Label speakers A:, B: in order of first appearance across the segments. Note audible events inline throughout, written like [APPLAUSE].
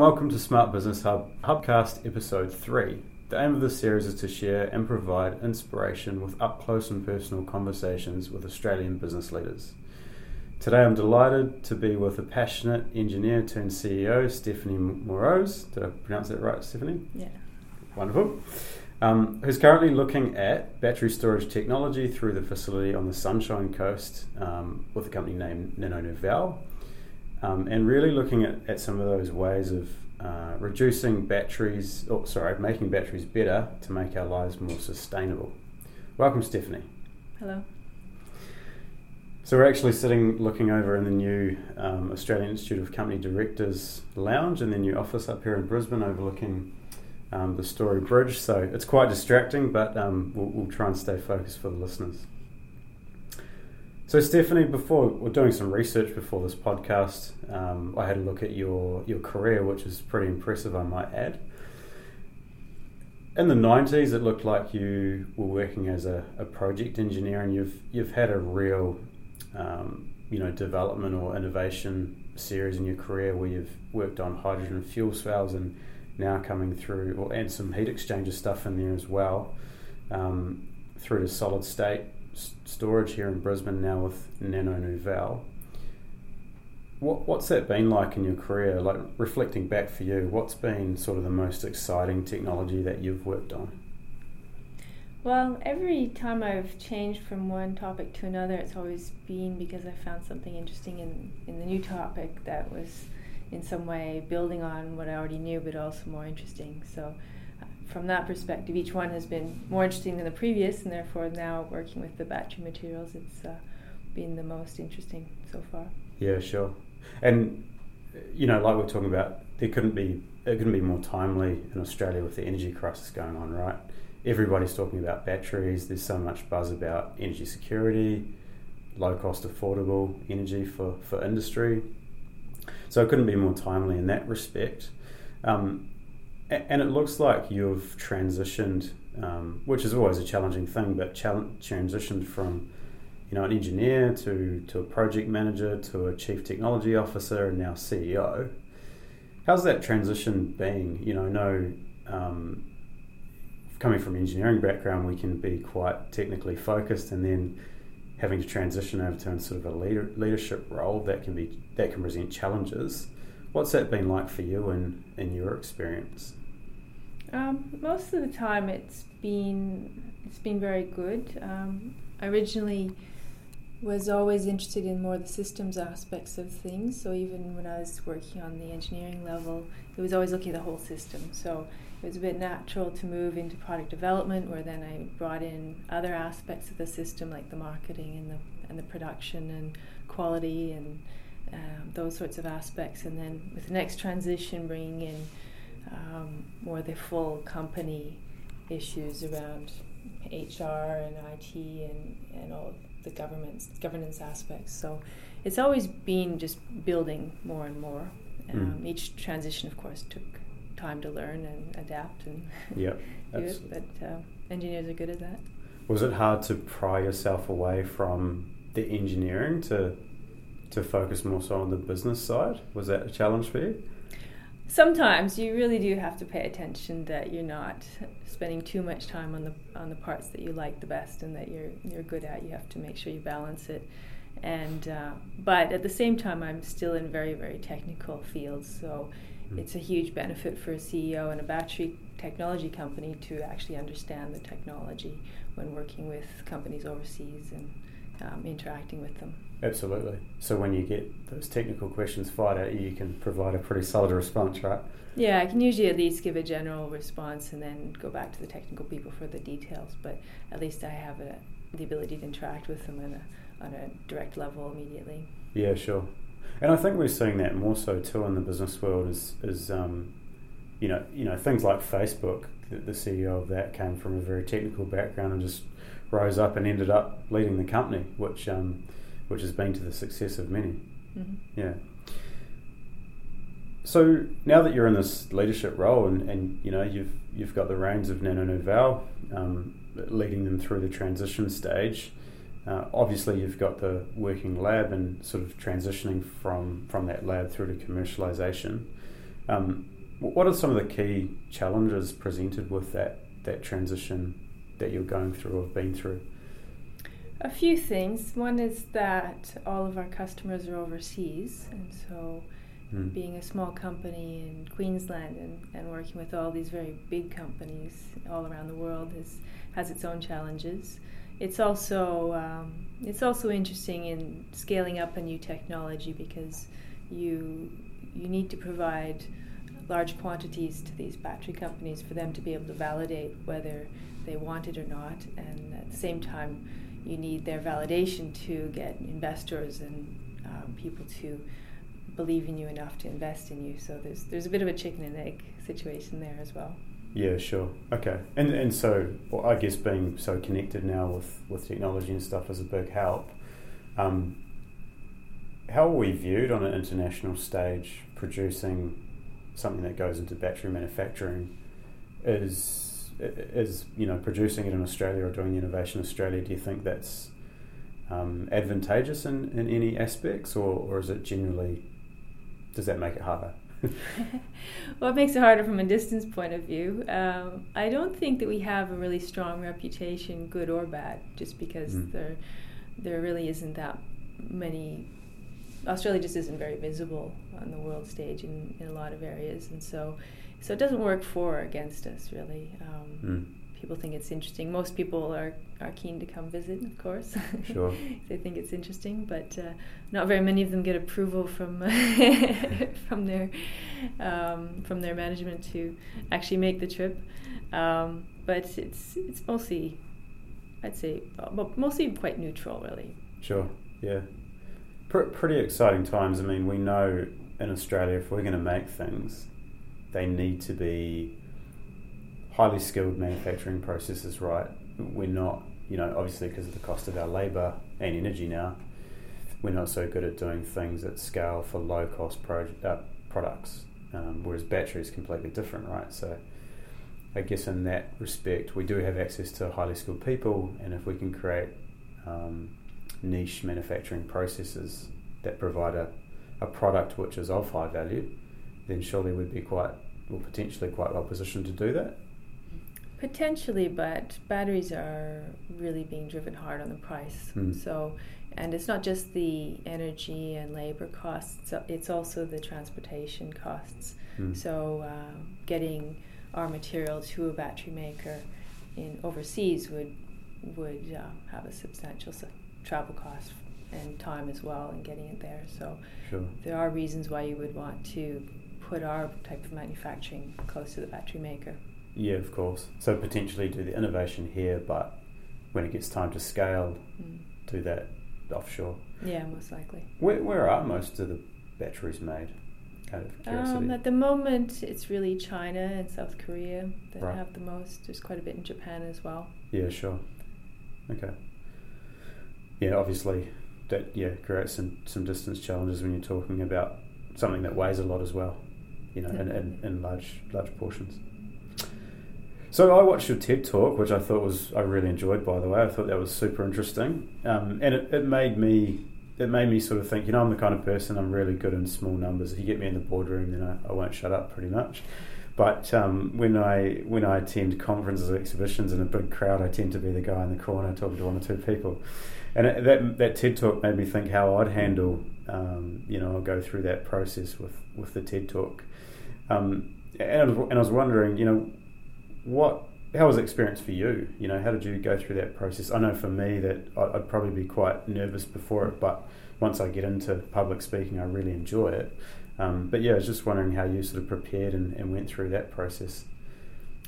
A: and welcome to Smart Business Hub, Hubcast Episode 3. The aim of this series is to share and provide inspiration with up close and personal conversations with Australian business leaders. Today I'm delighted to be with a passionate engineer turned CEO, Stephanie Moroz. Did I pronounce that right, Stephanie?
B: Yeah.
A: Wonderful. Um, who's currently looking at battery storage technology through the facility on the Sunshine Coast um, with a company named Nano um, and really looking at, at some of those ways of uh, reducing batteries, or sorry, making batteries better to make our lives more sustainable. Welcome, Stephanie.
B: Hello.
A: So we're actually sitting looking over in the new um, Australian Institute of Company Directors lounge in their new office up here in Brisbane, overlooking um, the Story Bridge. So it's quite distracting, but um, we'll, we'll try and stay focused for the listeners. So, Stephanie, before we're doing some research before this podcast, um, I had a look at your your career, which is pretty impressive, I might add. In the '90s, it looked like you were working as a, a project engineer, and you've you've had a real, um, you know, development or innovation series in your career where you've worked on hydrogen fuel cells, and now coming through, or and some heat exchanger stuff in there as well, um, through to solid state storage here in Brisbane now with Nano Nouvelle. What, what's that been like in your career? Like reflecting back for you, what's been sort of the most exciting technology that you've worked on?
B: Well, every time I've changed from one topic to another, it's always been because I found something interesting in, in the new topic that was in some way building on what I already knew, but also more interesting. So from that perspective, each one has been more interesting than the previous, and therefore now working with the battery materials, it's uh, been the most interesting so far.
A: Yeah, sure. And you know, like we're talking about, there couldn't be it couldn't be more timely in Australia with the energy crisis going on, right? Everybody's talking about batteries. There's so much buzz about energy security, low cost, affordable energy for, for industry. So it couldn't be more timely in that respect. Um, and it looks like you've transitioned, um, which is always a challenging thing, but transitioned from you know an engineer to to a project manager to a chief technology officer and now CEO. How's that transition been? You know, no. Um, coming from engineering background, we can be quite technically focused, and then having to transition over to sort of a leader, leadership role that can be that can present challenges. What's that been like for you in, in your experience?
B: Um, most of the time, it's been it's been very good. Um, I originally was always interested in more the systems aspects of things. So even when I was working on the engineering level, it was always looking at the whole system. So it was a bit natural to move into product development, where then I brought in other aspects of the system, like the marketing and the and the production and quality and um, those sorts of aspects. And then with the next transition, bringing in um, more the full company issues around HR and IT and, and all the government's governance aspects. So it's always been just building more and more. Um, mm. Each transition, of course, took time to learn and adapt and
A: yeah, [LAUGHS]
B: do it. But uh, engineers are good at that.
A: Was it hard to pry yourself away from the engineering to to focus more so on the business side? Was that a challenge for you?
B: Sometimes you really do have to pay attention that you're not spending too much time on the on the parts that you like the best and that you're you're good at. You have to make sure you balance it. And uh, but at the same time, I'm still in very very technical fields, so mm. it's a huge benefit for a CEO in a battery technology company to actually understand the technology when working with companies overseas and um, interacting with them.
A: Absolutely. So when you get those technical questions fired at you, you can provide a pretty solid response, right?
B: Yeah, I can usually at least give a general response and then go back to the technical people for the details. But at least I have a, the ability to interact with them on a, on a direct level immediately.
A: Yeah, sure. And I think we're seeing that more so too in the business world. Is is um, you know you know things like Facebook. The, the CEO of that came from a very technical background and just rose up and ended up leading the company, which um, which has been to the success of many. Mm-hmm. Yeah. So now that you're in this leadership role, and, and you know you've you've got the reins of Nano Nouvelle, um, leading them through the transition stage. Uh, obviously, you've got the working lab and sort of transitioning from from that lab through to commercialization. Um, what are some of the key challenges presented with that that transition that you're going through or have been through?
B: A few things. One is that all of our customers are overseas, and so mm. being a small company in Queensland and, and working with all these very big companies all around the world is, has its own challenges. It's also um, it's also interesting in scaling up a new technology because you you need to provide large quantities to these battery companies for them to be able to validate whether they want it or not, and at the same time you need their validation to get investors and um, people to believe in you enough to invest in you. So there's there's a bit of a chicken and egg situation there as well.
A: Yeah, sure. Okay, and and so well, I guess being so connected now with with technology and stuff is a big help. Um, how are we viewed on an international stage producing something that goes into battery manufacturing? Is is you know producing it in Australia or doing the Innovation Australia, do you think that's um, advantageous in, in any aspects, or, or is it generally does that make it harder? [LAUGHS]
B: well, it makes it harder from a distance point of view. Um, I don't think that we have a really strong reputation, good or bad, just because mm. there there really isn't that many. Australia just isn't very visible on the world stage in, in a lot of areas, and so so it doesn't work for or against us, really. Um, mm. People think it's interesting. Most people are, are keen to come visit, of course.
A: Sure. [LAUGHS]
B: they think it's interesting, but uh, not very many of them get approval from [LAUGHS] from their um, from their management to actually make the trip. Um, but it's it's mostly, I'd say, well, mostly quite neutral, really.
A: Sure. Yeah. Pr- pretty exciting times. I mean, we know in Australia if we're going to make things they need to be highly skilled manufacturing processes, right? We're not, you know, obviously because of the cost of our labour and energy now, we're not so good at doing things at scale for low cost pro- uh, products, um, whereas battery is completely different, right? So I guess in that respect, we do have access to highly skilled people, and if we can create um, niche manufacturing processes that provide a, a product which is of high value, then surely we'd be quite, well, potentially quite well positioned to do that.
B: Potentially, but batteries are really being driven hard on the price. Mm. So, and it's not just the energy and labor costs; it's also the transportation costs. Mm. So, uh, getting our material to a battery maker in overseas would would uh, have a substantial travel cost and time as well in getting it there. So,
A: sure.
B: there are reasons why you would want to put our type of manufacturing close to the battery maker.
A: Yeah, of course. So potentially do the innovation here, but when it gets time to scale, mm. do that offshore.
B: Yeah, most likely.
A: Where, where are most of the batteries made? Out of curiosity. Um,
B: at the moment, it's really China and South Korea that right. have the most. There's quite a bit in Japan as well.
A: Yeah, sure. Okay. Yeah, obviously, that yeah creates some some distance challenges when you're talking about something that weighs a lot as well you know, in, in, in large large portions. So I watched your TED talk, which I thought was I really enjoyed. By the way, I thought that was super interesting, um, and it, it made me it made me sort of think. You know, I'm the kind of person I'm really good in small numbers. If you get me in the boardroom, then I, I won't shut up pretty much. But um, when I when I attend conferences or exhibitions in a big crowd, I tend to be the guy in the corner talking to one or two people. And it, that that TED talk made me think how I'd handle, um, you know, I'll go through that process with with the TED talk um, and, I was, and I was wondering, you know, what how was the experience for you? You know, how did you go through that process? I know for me that I'd probably be quite nervous before it, but once I get into public speaking, I really enjoy it. Um, but yeah, I was just wondering how you sort of prepared and, and went through that process.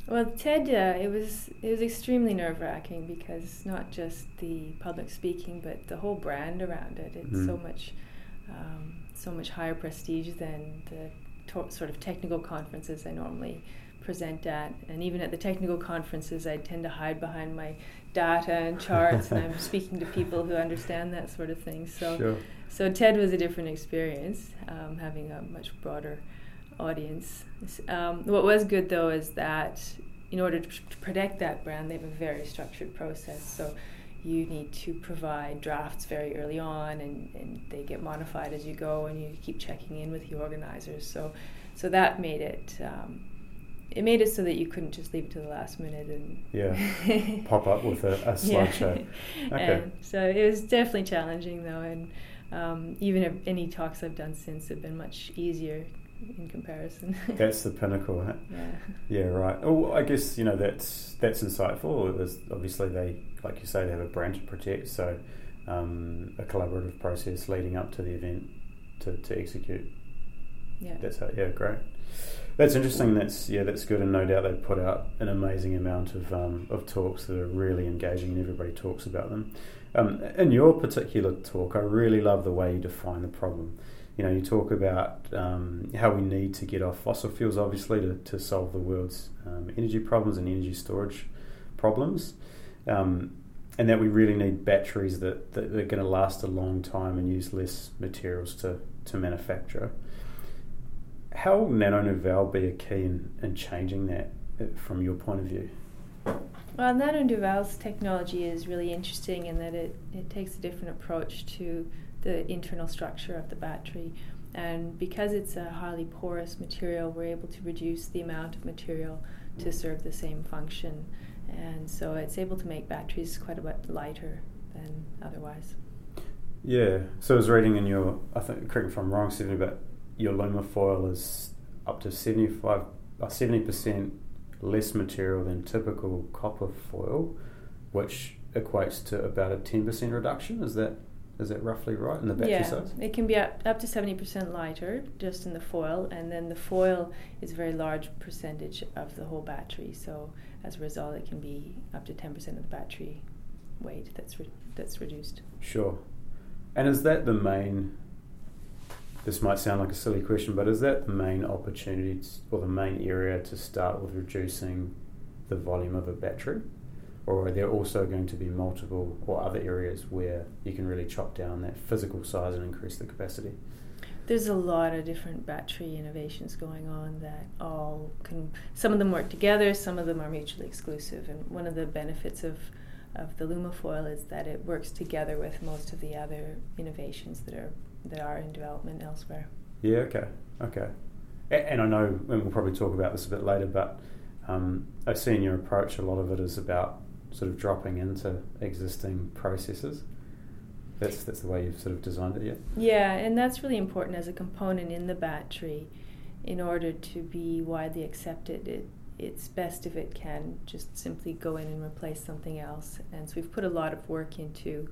B: Well, TED, uh, it was it was extremely nerve wracking because not just the public speaking, but the whole brand around it. It's mm. so much um, so much higher prestige than the to- sort of technical conferences I normally present at. And even at the technical conferences, I tend to hide behind my data and charts, and I'm [LAUGHS] speaking to people who understand that sort of thing. So,
A: sure.
B: so TED was a different experience, um, having a much broader audience. Um, what was good though is that in order to, to protect that brand, they have a very structured process. So you need to provide drafts very early on and, and they get modified as you go and you keep checking in with the organizers so so that made it. Um, it made it so that you couldn't just leave it to the last minute and
A: yeah [LAUGHS] pop up with a, a slideshow.
B: Yeah. [LAUGHS] Okay. so it was definitely challenging though, and um, even any talks I've done since have been much easier in comparison. [LAUGHS]
A: that's the pinnacle. Huh?
B: Yeah.
A: Yeah. Right. Oh, I guess you know that's that's insightful. There's obviously they, like you say, they have a brand to protect. So um, a collaborative process leading up to the event to, to execute.
B: Yeah.
A: That's how, yeah, great. That's interesting. That's yeah, that's good, and no doubt they put out an amazing amount of um, of talks that are really engaging, and everybody talks about them. Um, in your particular talk, I really love the way you define the problem. You know, you talk about um, how we need to get off fossil fuels, obviously, to, to solve the world's um, energy problems and energy storage problems, um, and that we really need batteries that, that are going to last a long time and use less materials to, to manufacture. How will Nano be a key in, in changing that uh, from your point of view?
B: Well, Nano Nouvelle's technology is really interesting in that it, it takes a different approach to the internal structure of the battery. And because it's a highly porous material, we're able to reduce the amount of material to serve the same function. And so it's able to make batteries quite a bit lighter than otherwise.
A: Yeah. So I was reading in your, I think, correct me if I'm wrong, Stephanie, but your Lumafoil is up to 75, uh, 70% less material than typical copper foil, which equates to about a 10% reduction. Is that is that roughly right in the battery
B: yeah,
A: size?
B: it can be up, up to 70% lighter just in the foil, and then the foil is a very large percentage of the whole battery. So as a result, it can be up to 10% of the battery weight that's re- that's reduced.
A: Sure. And is that the main? This might sound like a silly question, but is that the main opportunity to, or the main area to start with reducing the volume of a battery? Or are there also going to be multiple or other areas where you can really chop down that physical size and increase the capacity?
B: There's a lot of different battery innovations going on that all can. Some of them work together, some of them are mutually exclusive. And one of the benefits of of the Lumafoil is that it works together with most of the other innovations that are that are in development elsewhere.
A: Yeah. Okay. Okay. And I know, and we'll probably talk about this a bit later, but um, I've seen your approach a lot of it is about sort of dropping into existing processes. That's that's the way you've sort of designed it, yeah.
B: Yeah, and that's really important as a component in the battery. In order to be widely accepted, it it's best if it can just simply go in and replace something else. And so we've put a lot of work into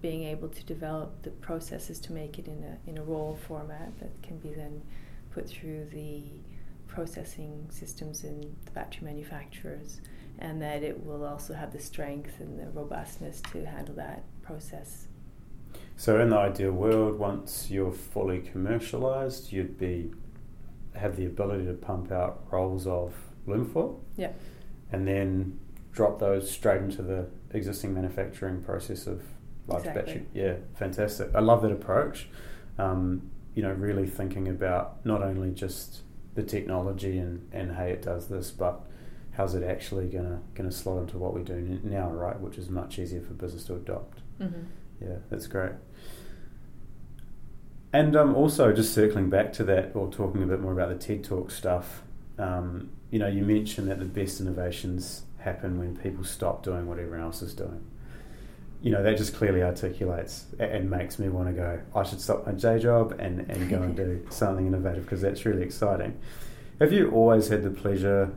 B: being able to develop the processes to make it in a in a roll format that can be then put through the processing systems in the battery manufacturers and that it will also have the strength and the robustness to handle that process.
A: So, in the ideal world, once you're fully commercialized, you'd be have the ability to pump out rolls of Lumafoil,
B: yeah,
A: and then drop those straight into the existing manufacturing process of large
B: exactly.
A: battery. Yeah, fantastic. I love that approach. Um, you know, really thinking about not only just the technology and, and hey, it does this, but how's it actually gonna gonna slot into what we do now, right? Which is much easier for business to adopt.
B: Mm-hmm.
A: Yeah, that's great. And um, also, just circling back to that, or talking a bit more about the TED Talk stuff. Um, you know, you mentioned that the best innovations happen when people stop doing what everyone else is doing. You know, that just clearly articulates and makes me want to go. I should stop my day job and, and go and [LAUGHS] do something innovative because that's really exciting. Have you always had the pleasure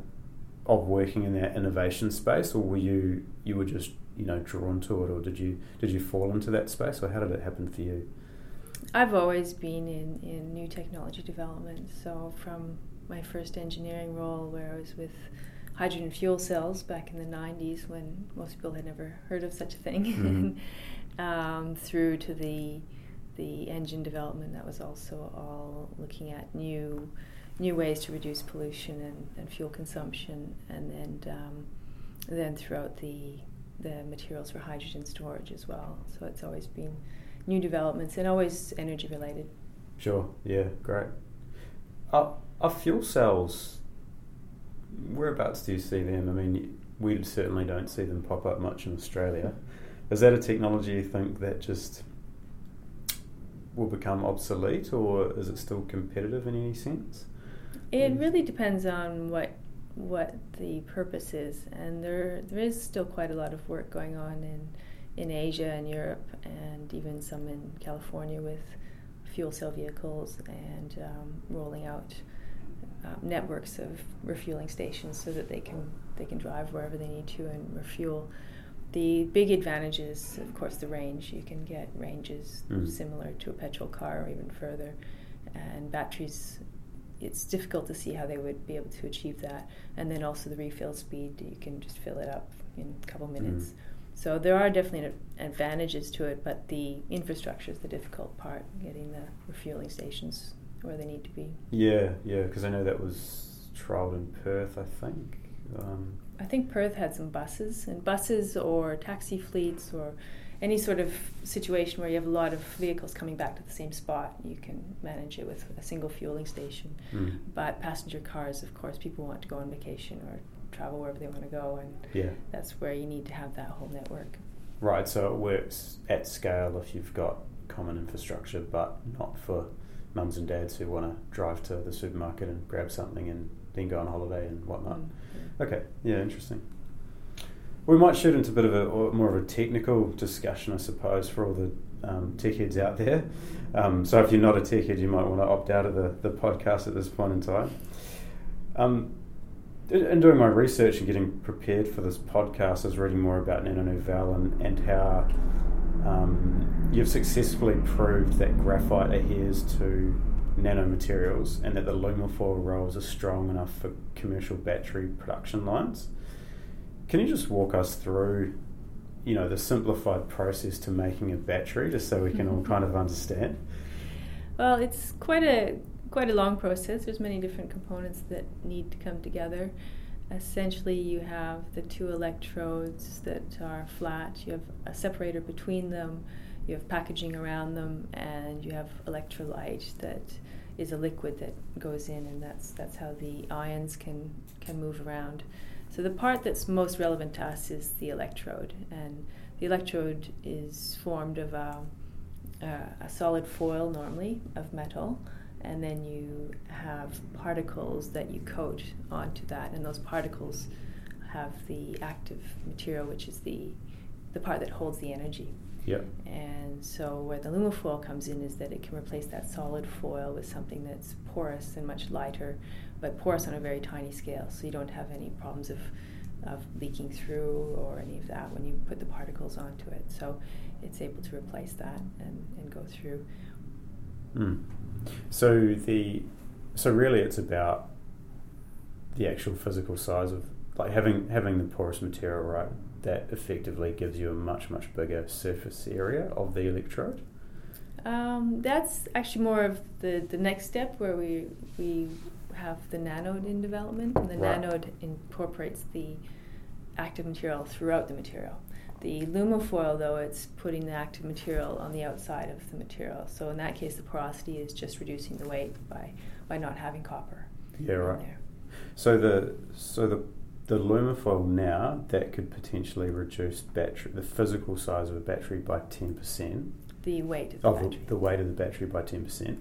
A: of working in that innovation space, or were you you were just you know drawn to it, or did you did you fall into that space, or how did it happen for you?
B: I've always been in, in new technology development. So from my first engineering role, where I was with hydrogen fuel cells back in the 90s, when most people had never heard of such a thing, mm-hmm. [LAUGHS] um, through to the the engine development that was also all looking at new new ways to reduce pollution and, and fuel consumption, and then um, then throughout the the materials for hydrogen storage as well. So it's always been new developments and always energy related.
A: Sure. Yeah. Great. Are, are fuel cells? Whereabouts do you see them? I mean, we certainly don't see them pop up much in Australia. Is that a technology you think that just will become obsolete, or is it still competitive in any sense?
B: It really depends on what what the purpose is, and there there is still quite a lot of work going on in in Asia and Europe, and even some in California with fuel cell vehicles and um, rolling out uh, networks of refueling stations so that they can they can drive wherever they need to and refuel. The big advantage is, of course, the range. You can get ranges
A: Mm.
B: similar to a petrol car or even further, and batteries. It's difficult to see how they would be able to achieve that, and then also the refill speed. You can just fill it up in a couple minutes. So there are definitely advantages to it, but the infrastructure is the difficult part, getting the refueling stations where they need to be.
A: Yeah, yeah, because I know that was trialled in Perth, I think. Um,
B: I think Perth had some buses, and buses or taxi fleets or any sort of situation where you have a lot of vehicles coming back to the same spot, you can manage it with a single fueling station.
A: mm,
B: But passenger cars, of course, people want to go on vacation or travel wherever they want to go, and
A: yeah,
B: that's where you need to have that whole network.
A: right. So it works at scale if you've got common infrastructure, but not for mums and dads who want to drive to the supermarket and grab something and then go on holiday and whatnot.
B: Mm.
A: Okay, yeah, interesting. We might shoot into a bit of a or more of a technical discussion, I suppose, for all the um, tech heads out there. Um, so if you're not a tech head, you might want to opt out of the, the podcast at this point in time. Um, in in doing my research and getting prepared for this podcast, I was reading more about Nano Nouvelle and, and how um, you've successfully proved that graphite adheres to nanomaterials and that the lumafoil rolls are strong enough for commercial battery production lines. Can you just walk us through, you know, the simplified process to making a battery, just so we can all kind of [LAUGHS] understand?
B: Well, it's quite a quite a long process. There's many different components that need to come together. Essentially, you have the two electrodes that are flat. You have a separator between them. You have packaging around them, and you have electrolyte that is a liquid that goes in, and that's that's how the ions can can move around. So the part that's most relevant to us is the electrode, and the electrode is formed of a, a, a solid foil normally of metal, and then you have particles that you coat onto that, and those particles have the active material, which is the the part that holds the energy.
A: Yep.
B: And so, where the lumafoil comes in is that it can replace that solid foil with something that's porous and much lighter, but porous on a very tiny scale, so you don't have any problems of, of leaking through or any of that when you put the particles onto it. So, it's able to replace that and, and go through.
A: Mm. So the so really it's about the actual physical size of like having having the porous material right that effectively gives you a much much bigger surface area of the electrode.
B: Um, that's actually more of the, the next step where we we have the nanode in development, and the
A: Right.
B: nanode incorporates the active material throughout the material. The lumafoil, though, it's putting the active material on the outside of the material. So in that case, the porosity is just reducing the weight by by not having copper
A: Yeah, right.
B: there.
A: So the so the the lumafoil now that could potentially reduce battery the physical size of a battery by ten percent
B: The weight of the
A: of
B: battery.
A: the weight of the battery by ten percent.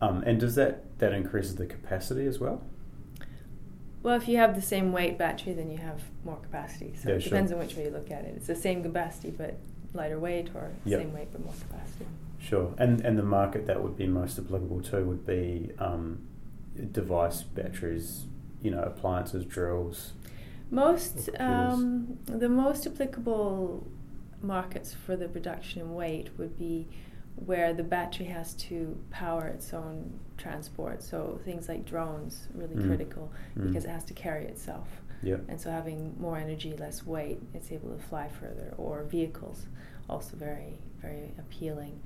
A: Um, and does that that increases the capacity as well?
B: Well, if you have the same weight battery, then you have more capacity. So
A: Yeah,
B: it
A: sure.
B: depends on which way you look at it. It's the same capacity, but lighter weight, or
A: Yep.
B: same weight but more capacity.
A: Sure, and and the market that would be most applicable to would be um, device batteries, you know, appliances, drills.
B: Most, um, the most applicable markets for the reduction in weight would be where the battery has to power its own transport. So things like drones, really
A: Mm.
B: critical
A: Mm.
B: because it has to carry itself.
A: Yeah,
B: And so having more energy, less weight, it's able to fly further. Or vehicles, also very, very appealing.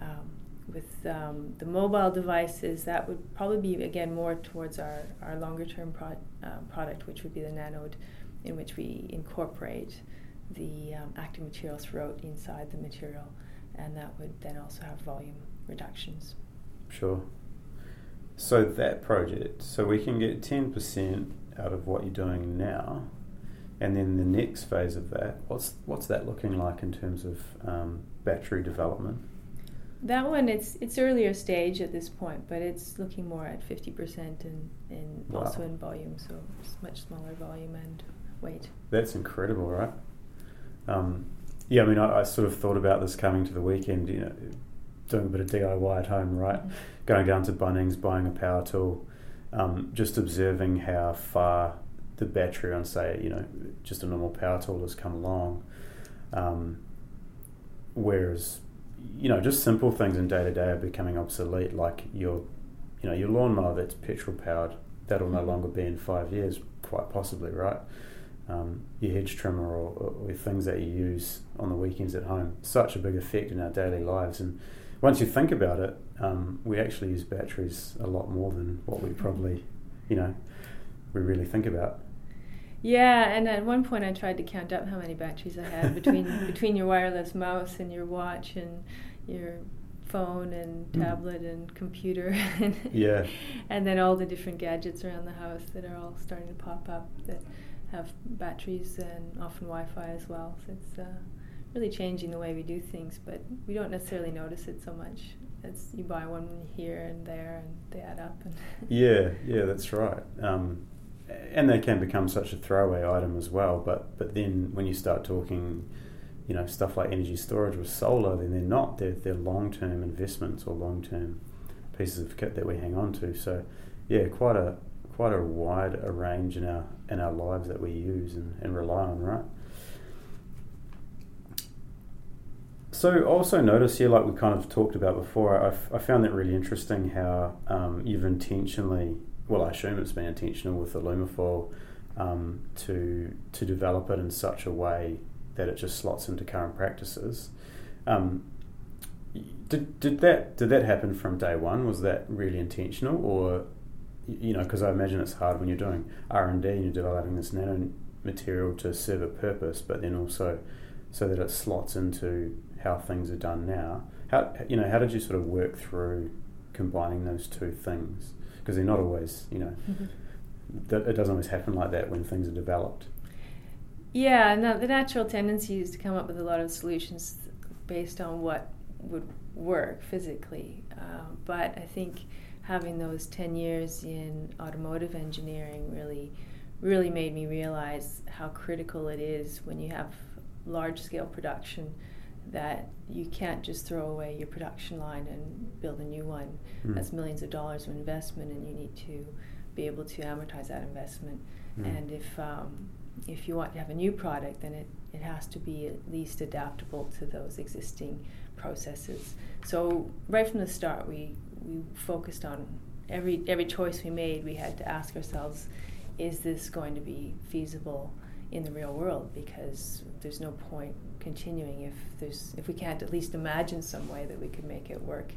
B: Um, with um, the mobile devices, that would probably be again more towards our, our longer term pro- uh, product, which would be the nanode, in which we incorporate the um, active materials throughout inside the material, and that would then also have volume reductions.
A: sure. So that project, so we can get ten percent out of what you're doing now, and then the next phase of that, what's what's that looking like in terms of um, battery development?
B: That one, it's it's earlier stage at this point, but it's looking more at fifty percent and, and
A: Wow.
B: also in volume, so it's much smaller volume and weight.
A: That's incredible, right? Um, yeah, I mean, I, I sort of thought about this coming to the weekend, you know, doing a bit of DIY at home, right? Going down to Bunnings, buying a power tool, um, just observing how far the battery on, say, you know, just a normal power tool has come along. Um, whereas, you know, just simple things in day to day are becoming obsolete, like your, you know, your lawnmower that's petrol powered, that'll no longer be in five years, quite possibly, right? Um, your hedge trimmer or, or, things that you use on the weekends at home. Such a big effect in our daily lives. And once you think about it, um, we actually use batteries a lot more than what we probably, you know, we really think about.
B: Yeah, and at one point I tried to count up how many batteries I had [LAUGHS] between between your wireless mouse and your watch and your phone and
A: Mm.
B: tablet and computer and [LAUGHS]
A: Yeah.
B: and then all the different gadgets around the house that are all starting to pop up that have batteries and often Wi-Fi as well. So it's uh, really changing the way we do things, but we don't necessarily notice it so much. It's you buy one here and there, and they add up. [LAUGHS]
A: Yeah, yeah, that's right. Um, and they can become such a throwaway item as well. But but then when you start talking, you know, stuff like energy storage with solar, then they're not. They're they're long term investments or long term pieces of kit that we hang on to. So yeah, quite a quite a wide a range in our in our lives that we use and, and rely on, right? So also notice here, like we kind of talked about before, I found that really interesting how um, you've intentionally, well, I assume it's been intentional with the Lumafoil um, to to develop it in such a way that it just slots into current practices. Um, did, did that did that happen from day one? Was that really intentional, or you know, because I imagine it's hard when you're doing R and D and you're developing this nano material to serve a purpose, but then also so that it slots into how things are done now. How you know how did you sort of work through combining those two things? Because they're not always you know that it doesn't always happen like that when things are developed.
B: Yeah, no, the natural tendency is to come up with a lot of solutions based on what would work physically. Um, but I think having those 10 years in automotive engineering really, really made me realize how critical it is when you have large scale production that you can't just throw away your production line and build a new one.
A: Mm.
B: That's millions of dollars of investment, and you need to be able to amortize that investment.
A: Mm.
B: And if um, if you want to have a new product, then it, it has to be at least adaptable to those existing processes. So right from the start, we we focused on every every choice we made. We had to ask ourselves, is this going to be feasible in the real world? Because there's no point continuing if there's if we can't at least imagine some way that we could make it work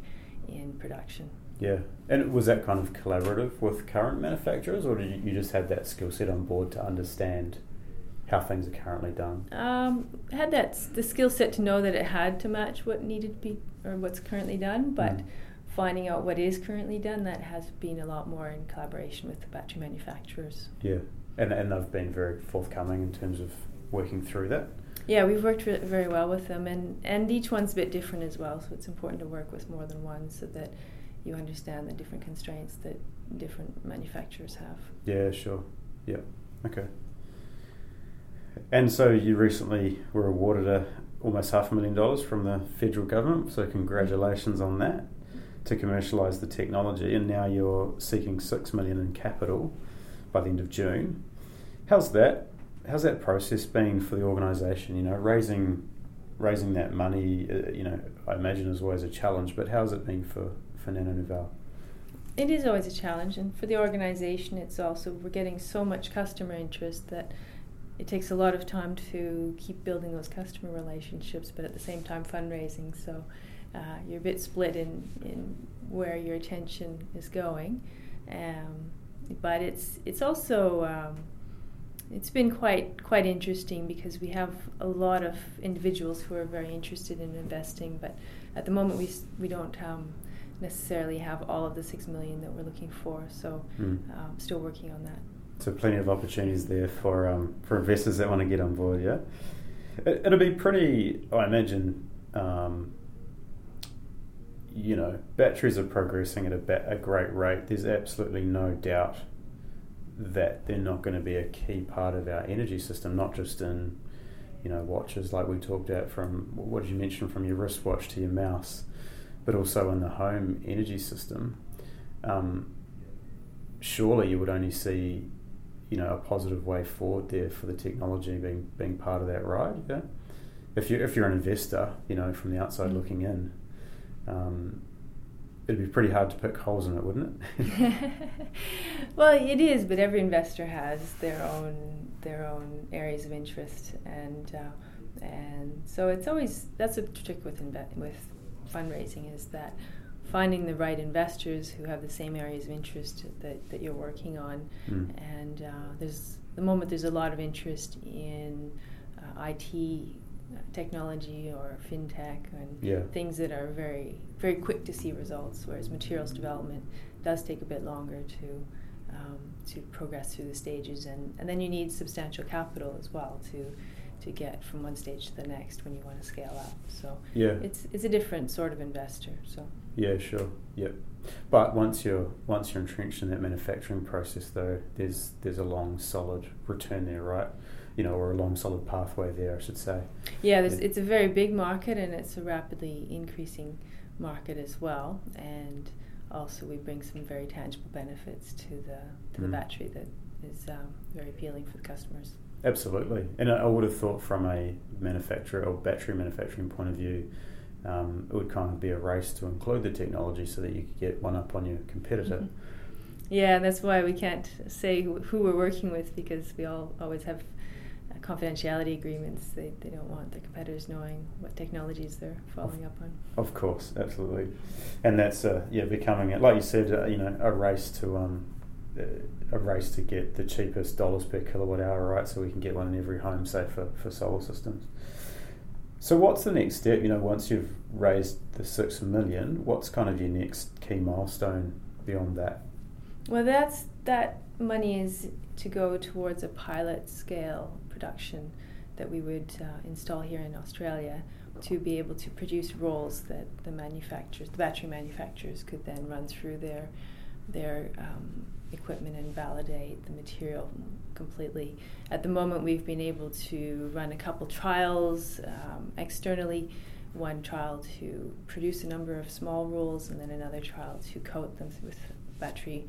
B: in production.
A: Yeah, and was that kind of collaborative with current manufacturers, or did you, you just have that skill set on board to understand how things are currently done?
B: Um, had that the skill set to know that it had to match what needed to be or what's currently done, but
A: Mm.
B: Finding out what is currently done that has been a lot more in collaboration with the battery manufacturers.
A: Yeah, and and they've been very forthcoming in terms of working through that.
B: Yeah, we've worked re- very well with them, and and each one's a bit different as well. So it's important to work with more than one so that you understand the different constraints that different manufacturers have.
A: Yeah, sure. Yeah, okay. And so you recently were awarded a almost half a million dollars from the federal government. So congratulations on that to commercialise the technology, and now you're seeking six million in capital by the end of June. How's that? How's that process been for the organisation? You know, raising raising that money. Uh, you know, I imagine is always a challenge. But how's it been for for Nano Nouvelle?
B: It is always a challenge, and for the organization, it's also we're getting so much customer interest that it takes a lot of time to keep building those customer relationships, but at the same time fundraising. So uh, you're a bit split in, in where your attention is going, um, but it's it's also um, it's been quite quite interesting because we have a lot of individuals who are very interested in investing, but at the moment we we don't. Um, necessarily have all of the six million that we're looking for. So,
A: Mm.
B: um, still working on that.
A: So plenty of opportunities there for um, for investors that want to get on board. Yeah, it, it'll be pretty. I imagine um, you know, batteries are progressing at a, ba- a great rate. There's absolutely no doubt that they're not going to be a key part of our energy system, not just in, you know, watches like we talked about from what did you mention from your wristwatch to your mouse, but also in the home energy system. Um, surely you would only see, you know, a positive way forward there for the technology being being part of that ride. Yeah, if you if you're an investor, you know, from the outside mm. looking in, um, it'd be pretty hard to pick holes in it, wouldn't
B: it? [LAUGHS] [LAUGHS] well, it is, but every investor has their own their own areas of interest, and uh, and so it's always that's a trick with inve- with fundraising is that finding the right investors who have the same areas of interest that, that you're working on. Mm. And uh, there's the moment there's a lot of interest in uh, IT technology or fintech and yeah. things that are very very quick to see results, whereas materials development does take a bit longer to um, to progress through the stages, and, and then you need substantial capital as well to to get from one stage to the next when you want to scale up. So yeah, it's it's a different sort of investor. So
A: yeah, sure, yep. But once you're once you're entrenched in that manufacturing process, though, there's there's a long, solid return there, right? You know, or a long, solid pathway there, I should say.
B: Yeah, it's a very big market, and it's a rapidly increasing market as well, and also we bring some very tangible benefits to the to mm. the battery that is um, very appealing for the customers.
A: Absolutely, and I would have thought from a manufacturer or battery manufacturing point of view, um, it would kind of be a race to include the technology so that you could get one up on your competitor. Mm-hmm.
B: Yeah, that's why we can't say who we're working with because we all always have confidentiality agreements. They, they don't want their competitors knowing what technologies they're following up on.
A: Of course, absolutely, and that's uh, yeah becoming like you said, uh, you know, a race to um, a race to get the cheapest dollars per kilowatt hour, right? So we can get one in every home, say for, for solar systems. So what's the next step? You know, once you've raised the six million, what's kind of your next key milestone beyond that?
B: Well, that's that money is to go towards a pilot scale production that we would uh, install here in Australia to be able to produce rolls that the manufacturers, the battery manufacturers, could then run through their their um, equipment and validate the material completely. At the moment, we've been able to run a couple trials um, externally. One trial to produce a number of small rolls, and then another trial to coat them with battery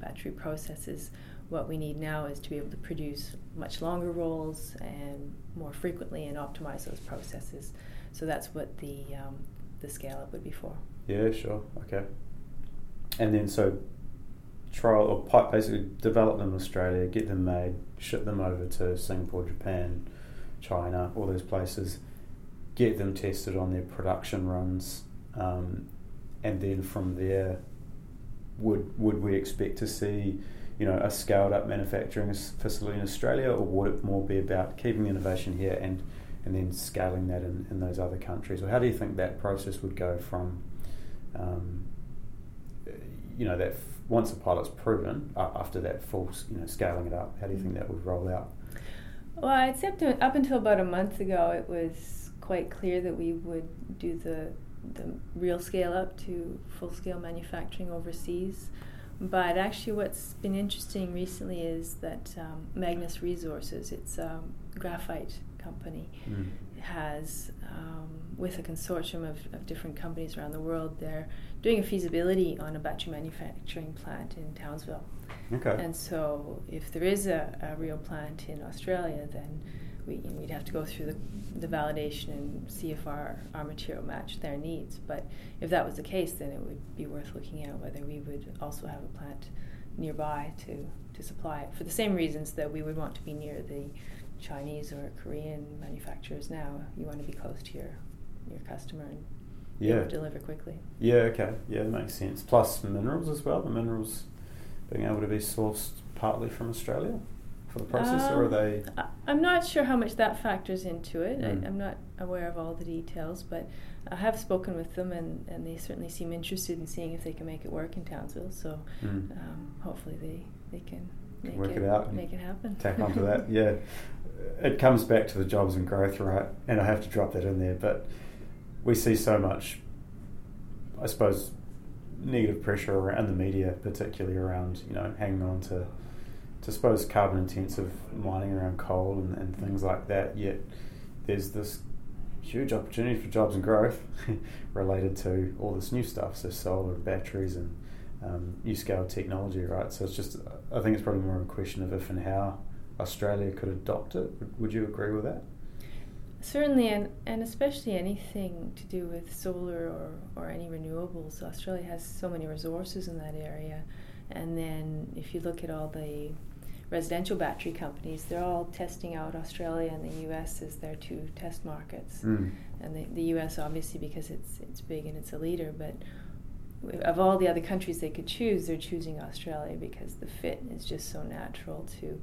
B: battery processes. What we need now is to be able to produce much longer rolls and more frequently and optimize those processes. So that's what the um, the scale up would be for.
A: Yeah, sure. Okay. And then so trial or pipe basically develop them in Australia, get them made, ship them over to Singapore, Japan, China, all those places, get them tested on their production runs, um, and then from there, would would we expect to see, you know, a scaled up manufacturing facility in Australia, or would it more be about keeping the innovation here and and then scaling that in, in those other countries? Or how do you think that process would go from, um, you know, that once a pilot's proven, uh, after that full, you know, scaling it up, how do you think that would roll out?
B: Well, I'd say up, to, up until about a month ago, it was quite clear that we would do the the real scale up to full scale manufacturing overseas. But actually, what's been interesting recently is that um, Magnis Resources, it's a graphite company, mm. has, um, with a consortium of, of different companies around the world, they're doing a feasibility on a battery manufacturing plant in Townsville. Okay. And so, if there is a, a real plant in Australia, then we, would have to go through the, the validation and see if our, our material matched their needs. But if that was the case, then it would be worth looking at whether we would also have a plant nearby to, to supply it for the same reasons that we would want to be near the Chinese or Korean manufacturers now. You want to be close to your, your customer and yeah. deliver quickly.
A: Yeah, okay. Yeah, makes sense. Plus minerals as well. The minerals being able to be sourced partly from Australia for the process, um, or are um, they?
B: I'm not sure how much that factors into it. Mm. I, am not aware of all the details, but I have spoken with them, and, and they certainly seem interested in seeing if they can make it work in Townsville. So mm. um, hopefully they, they can make
A: work
B: it,
A: it out,
B: make it happen.
A: Tack onto that, [LAUGHS] yeah. It comes back to the jobs and growth, right? And I have to drop that in there, but we see so much I suppose, negative pressure around the media, particularly around you know hanging on to, to suppose carbon intensive mining around coal and, and things like that. Yet there's this huge opportunity for jobs and growth [LAUGHS] related to all this new stuff, so solar batteries and um, scale technology, right? So it's just, I think it's probably more of a question of if and how Australia could adopt it. Would, would you agree with that?
B: Certainly, and, and especially anything to do with solar or, or any renewables. Australia has so many resources in that area. And then if you look at all the residential battery companies, they're all testing out Australia and the US as their two test markets.
A: Mm.
B: And the, the US, obviously, because it's, it's big and it's a leader, but of all the other countries they could choose, they're choosing Australia because the fit is just so natural to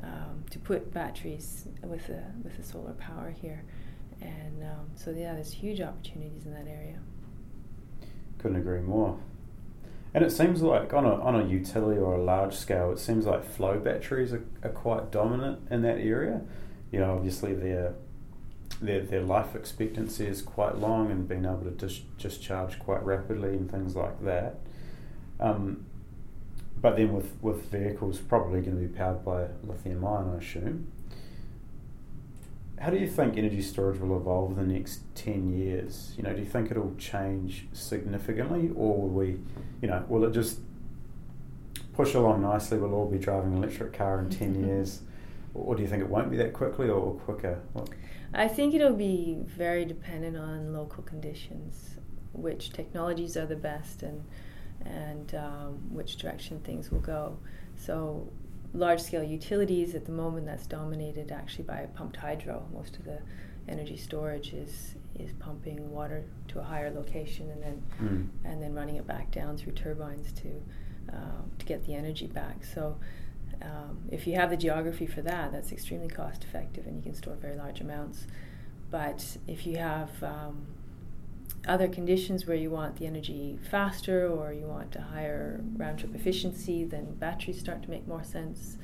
B: um, to put batteries with the, with a solar power here, and um, so yeah, there's huge opportunities in that area.
A: Couldn't agree more. And it seems like on a on a utility or a large scale, it seems like flow batteries are, are quite dominant in that area. You know, obviously their their their life expectancy is quite long and being able to dis- discharge quite rapidly and things like that. Um, but then with, with vehicles probably going to be powered by lithium ion, I assume. How do you think energy storage will evolve in the next 10 years? You know, do you think it'll change significantly or will we, you know, will it just push along nicely? We'll all be driving an electric car in 10 [LAUGHS] years? Or do you think it won't be that quickly or quicker? What?
B: I think it'll be very dependent on local conditions, which technologies are the best and and um, which direction things will go. So, large scale utilities at the moment that's dominated actually by pumped hydro. Most of the energy storage is is pumping water to a higher location and then
A: mm.
B: and then running it back down through turbines to um, to get the energy back. So. Um, if you have the geography for that, that's extremely cost effective and you can store very large amounts. But if you have um, other conditions where you want the energy faster or you want a higher round trip efficiency, then batteries start to make more sense.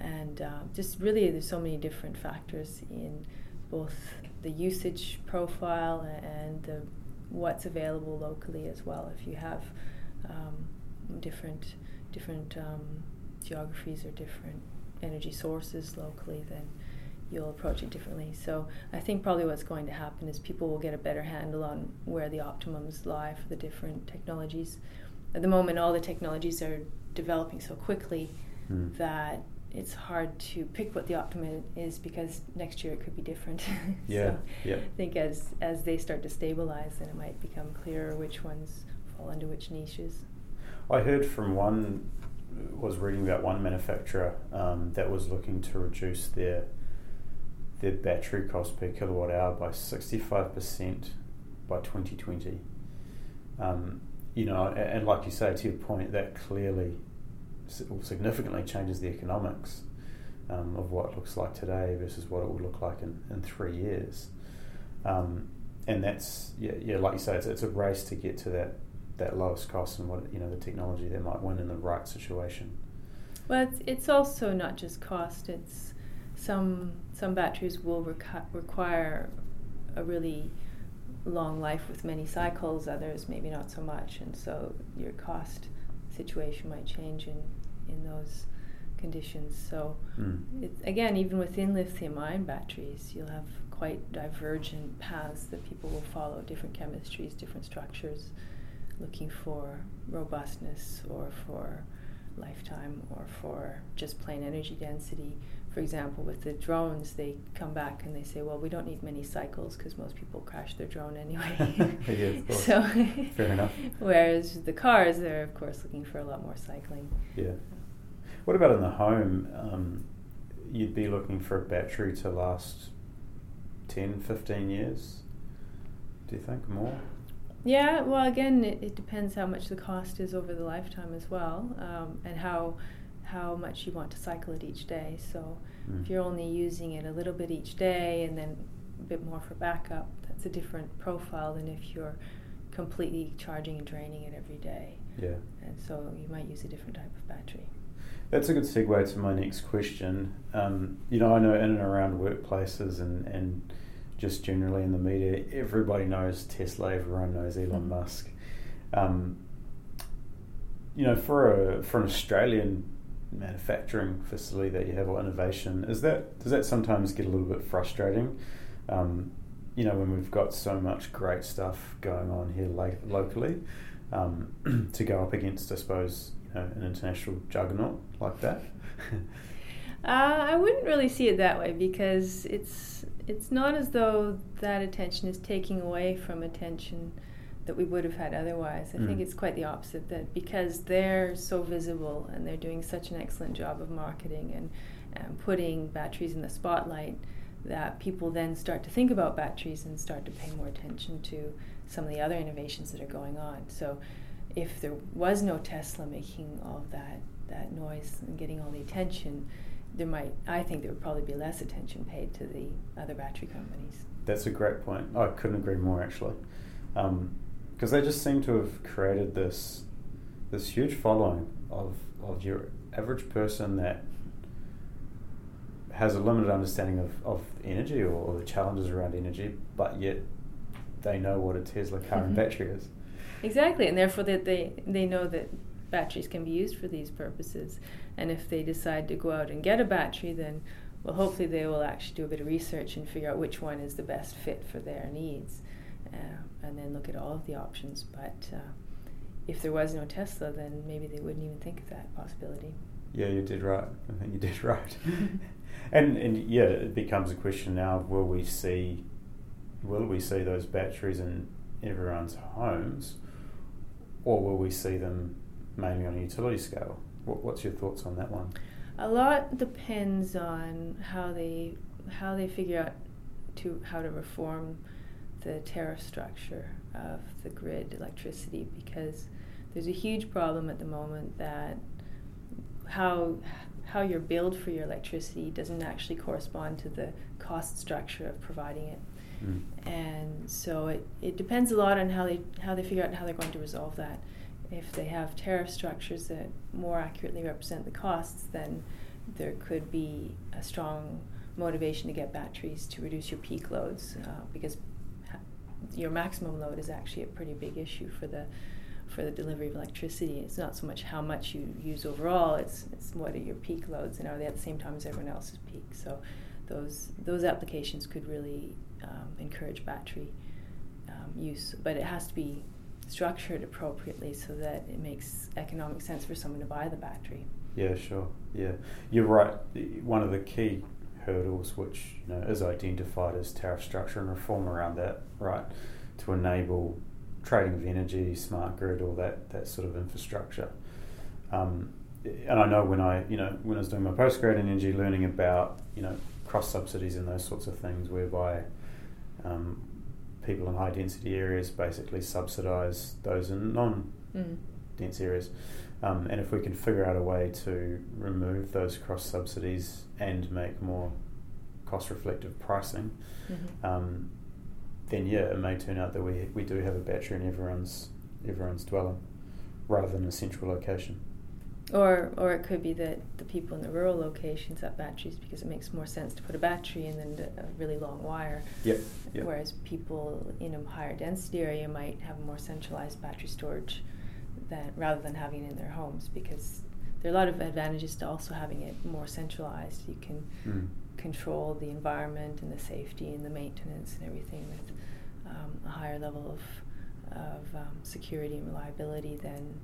B: And uh, just really, there's so many different factors in both the usage profile and the, what's available locally as well. If you have um, different different um, geographies or different energy sources locally, then you'll approach it differently. So I think probably what's going to happen is people will get a better handle on where the optimums lie for the different technologies. At the moment, all the technologies are developing so quickly
A: mm.
B: that it's hard to pick what the optimum is because next year it could be different. [LAUGHS]
A: yeah,
B: so
A: yeah.
B: I think as as they start to stabilize, then it might become clearer which ones fall into which niches.
A: I heard from one was reading about one manufacturer um, that was looking to reduce their their battery cost per kilowatt hour by 65% by 2020. Um, you know, and, and, like you say, to your point, that clearly significantly changes the economics um, of what it looks like today versus what it would look like in, in three years. Um, and that's, yeah, yeah, like you say, it's, it's a race to get to that, that lowest cost and what, you know, the technology that might win in the right situation.
B: Well, it's, it's also not just cost, it's some some batteries will recu- require a really long life with many cycles. Others maybe not so much, and so your cost situation might change in in those conditions. So
A: mm.
B: again, even within lithium-ion batteries, you'll have quite divergent paths that people will follow. Different chemistries, different structures, looking for robustness or for lifetime or for just plain energy density for example, with the drones, they come back and they say, well, we don't need many cycles because most people crash their drone anyway. [LAUGHS]
A: yeah, [LAUGHS]
B: so, [LAUGHS]
A: fair enough.
B: Whereas the cars, they're of course looking for a lot more cycling.
A: Yeah. What about in the home? Um, you'd be looking for a battery to last 10, 15 years. Do you think more?
B: Yeah, well, again, it, it depends how much the cost is over the lifetime as well, um, and how how much you want to cycle it each day. So
A: mm.
B: if you're only using it a little bit each day and then a bit more for backup, that's a different profile than if you're completely charging and draining it every day.
A: Yeah.
B: And so you might use a different type of battery.
A: That's a good segue to my next question. Um, you know, I know in and around workplaces and, and just generally in the media, everybody knows Tesla, everyone knows Elon mm. Musk. Um, you know, for a for an Australian manufacturing facility that you have or innovation, is that does that sometimes get a little bit frustrating? Um, you know, when we've got so much great stuff going on here lo- locally, um, [CLEARS THROAT] to go up against, I suppose, you know, an international juggernaut like that. [LAUGHS]
B: Uh, I wouldn't really see it that way because it's it's not as though that attention is taking away from attention that we would have had otherwise. I mm. think it's quite the opposite that because they're so visible and they're doing such an excellent job of marketing and, and putting batteries in the spotlight, that people then start to think about batteries and start to pay more attention to some of the other innovations that are going on. So if there was no Tesla making all of that that noise and getting all the attention, there might I think there would probably be less attention paid to the other battery companies.
A: That's a great point. I couldn't agree more actually, because they just seem to have created this this huge following of of your average person that has a limited understanding of, of energy or, or the challenges around energy, but yet they know what a Tesla car mm-hmm. and battery is.
B: Exactly, and therefore that they they know that batteries can be used for these purposes. And if they decide to go out and get a battery, then well, hopefully they will actually do a bit of research and figure out which one is the best fit for their needs, uh, and then look at all of the options. But uh, if there was no Tesla, then maybe they wouldn't even think of that possibility.
A: Yeah, you did right. I think you did [LAUGHS] right. [LAUGHS] and and yeah, it becomes a question now: of Will we see? Will we see those batteries in everyone's homes, or will we see them mainly on a utility scale. What, what's your thoughts on that one?
B: A lot depends on how they how they figure out to how to reform the tariff structure of the grid electricity because there's a huge problem at the moment that how how you're billed for your electricity doesn't actually correspond to the cost structure of providing it. Mm. And so it, it depends a lot on how they how they figure out how they're going to resolve that if they have tariff structures that more accurately represent the costs, then there could be a strong motivation to get batteries to reduce your peak loads uh, because your maximum load is actually a pretty big issue for the for the delivery of electricity. It's not so much how much you use overall; it's it's what are your peak loads and are they at the same time as everyone else's peak. So those those applications could really um, encourage battery um, use, but it has to be structured appropriately so that it makes economic sense for someone to buy the battery.
A: Yeah, sure. Yeah, you're right. One of the key hurdles, which you know, is identified as tariff structure and reform around that, right, to enable trading of energy, smart grid, all that that sort of infrastructure. Um, and I know when I, you know, when I was doing my postgrad in energy, learning about, you know, cross subsidies and those sorts of things, whereby um, people in high density areas basically subsidise those in non mm. dense areas. Um, and if we can figure out a way to remove those cross subsidies and make more cost reflective pricing, mm-hmm. um, then yeah, it may turn out that we, we do have a battery in everyone's everyone's dwelling rather than a central location.
B: Or, or it could be that the people in the rural locations have batteries because it makes more sense to put a battery in than a really long wire.
A: Yep. yep.
B: Whereas people in a higher density area might have a more centralized battery storage than rather than having it in their homes because there are a lot of advantages to also having it more centralized. You can mm. control the environment and the safety and the maintenance and everything with um, a higher level of, of um, security and reliability than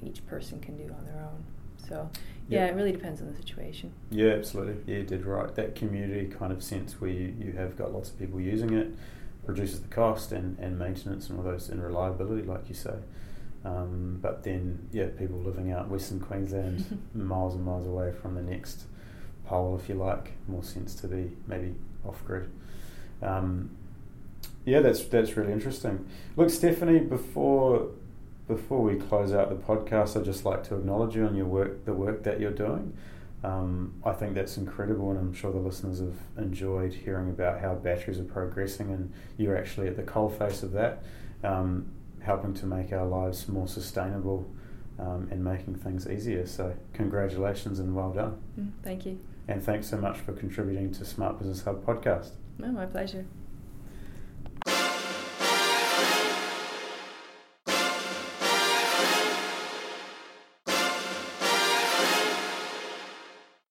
B: each person can do on their own. So yeah, it really depends on the situation.
A: Yeah, absolutely. Yeah, you did right. That community kind of sense where you, you have got lots of people using it reduces the cost and, and maintenance and all those and reliability, like you say. Um, but then, yeah, people living out Western Queensland, [LAUGHS] miles and miles away from the next pole, if you like, more sense to be maybe off grid. Um, yeah, that's that's really interesting. Look, Stephanie, before before we close out the podcast, I'd just like to acknowledge you on your work, the work that you're doing. Um, I think that's incredible, and I'm sure the listeners have enjoyed hearing about how batteries are progressing, and you're actually at the coalface of that, um, helping to make our lives more sustainable um, and making things easier. So, congratulations and well done.
B: Mm, thank you.
A: And thanks so much for contributing to Smart Business Hub podcast.
B: No, my pleasure.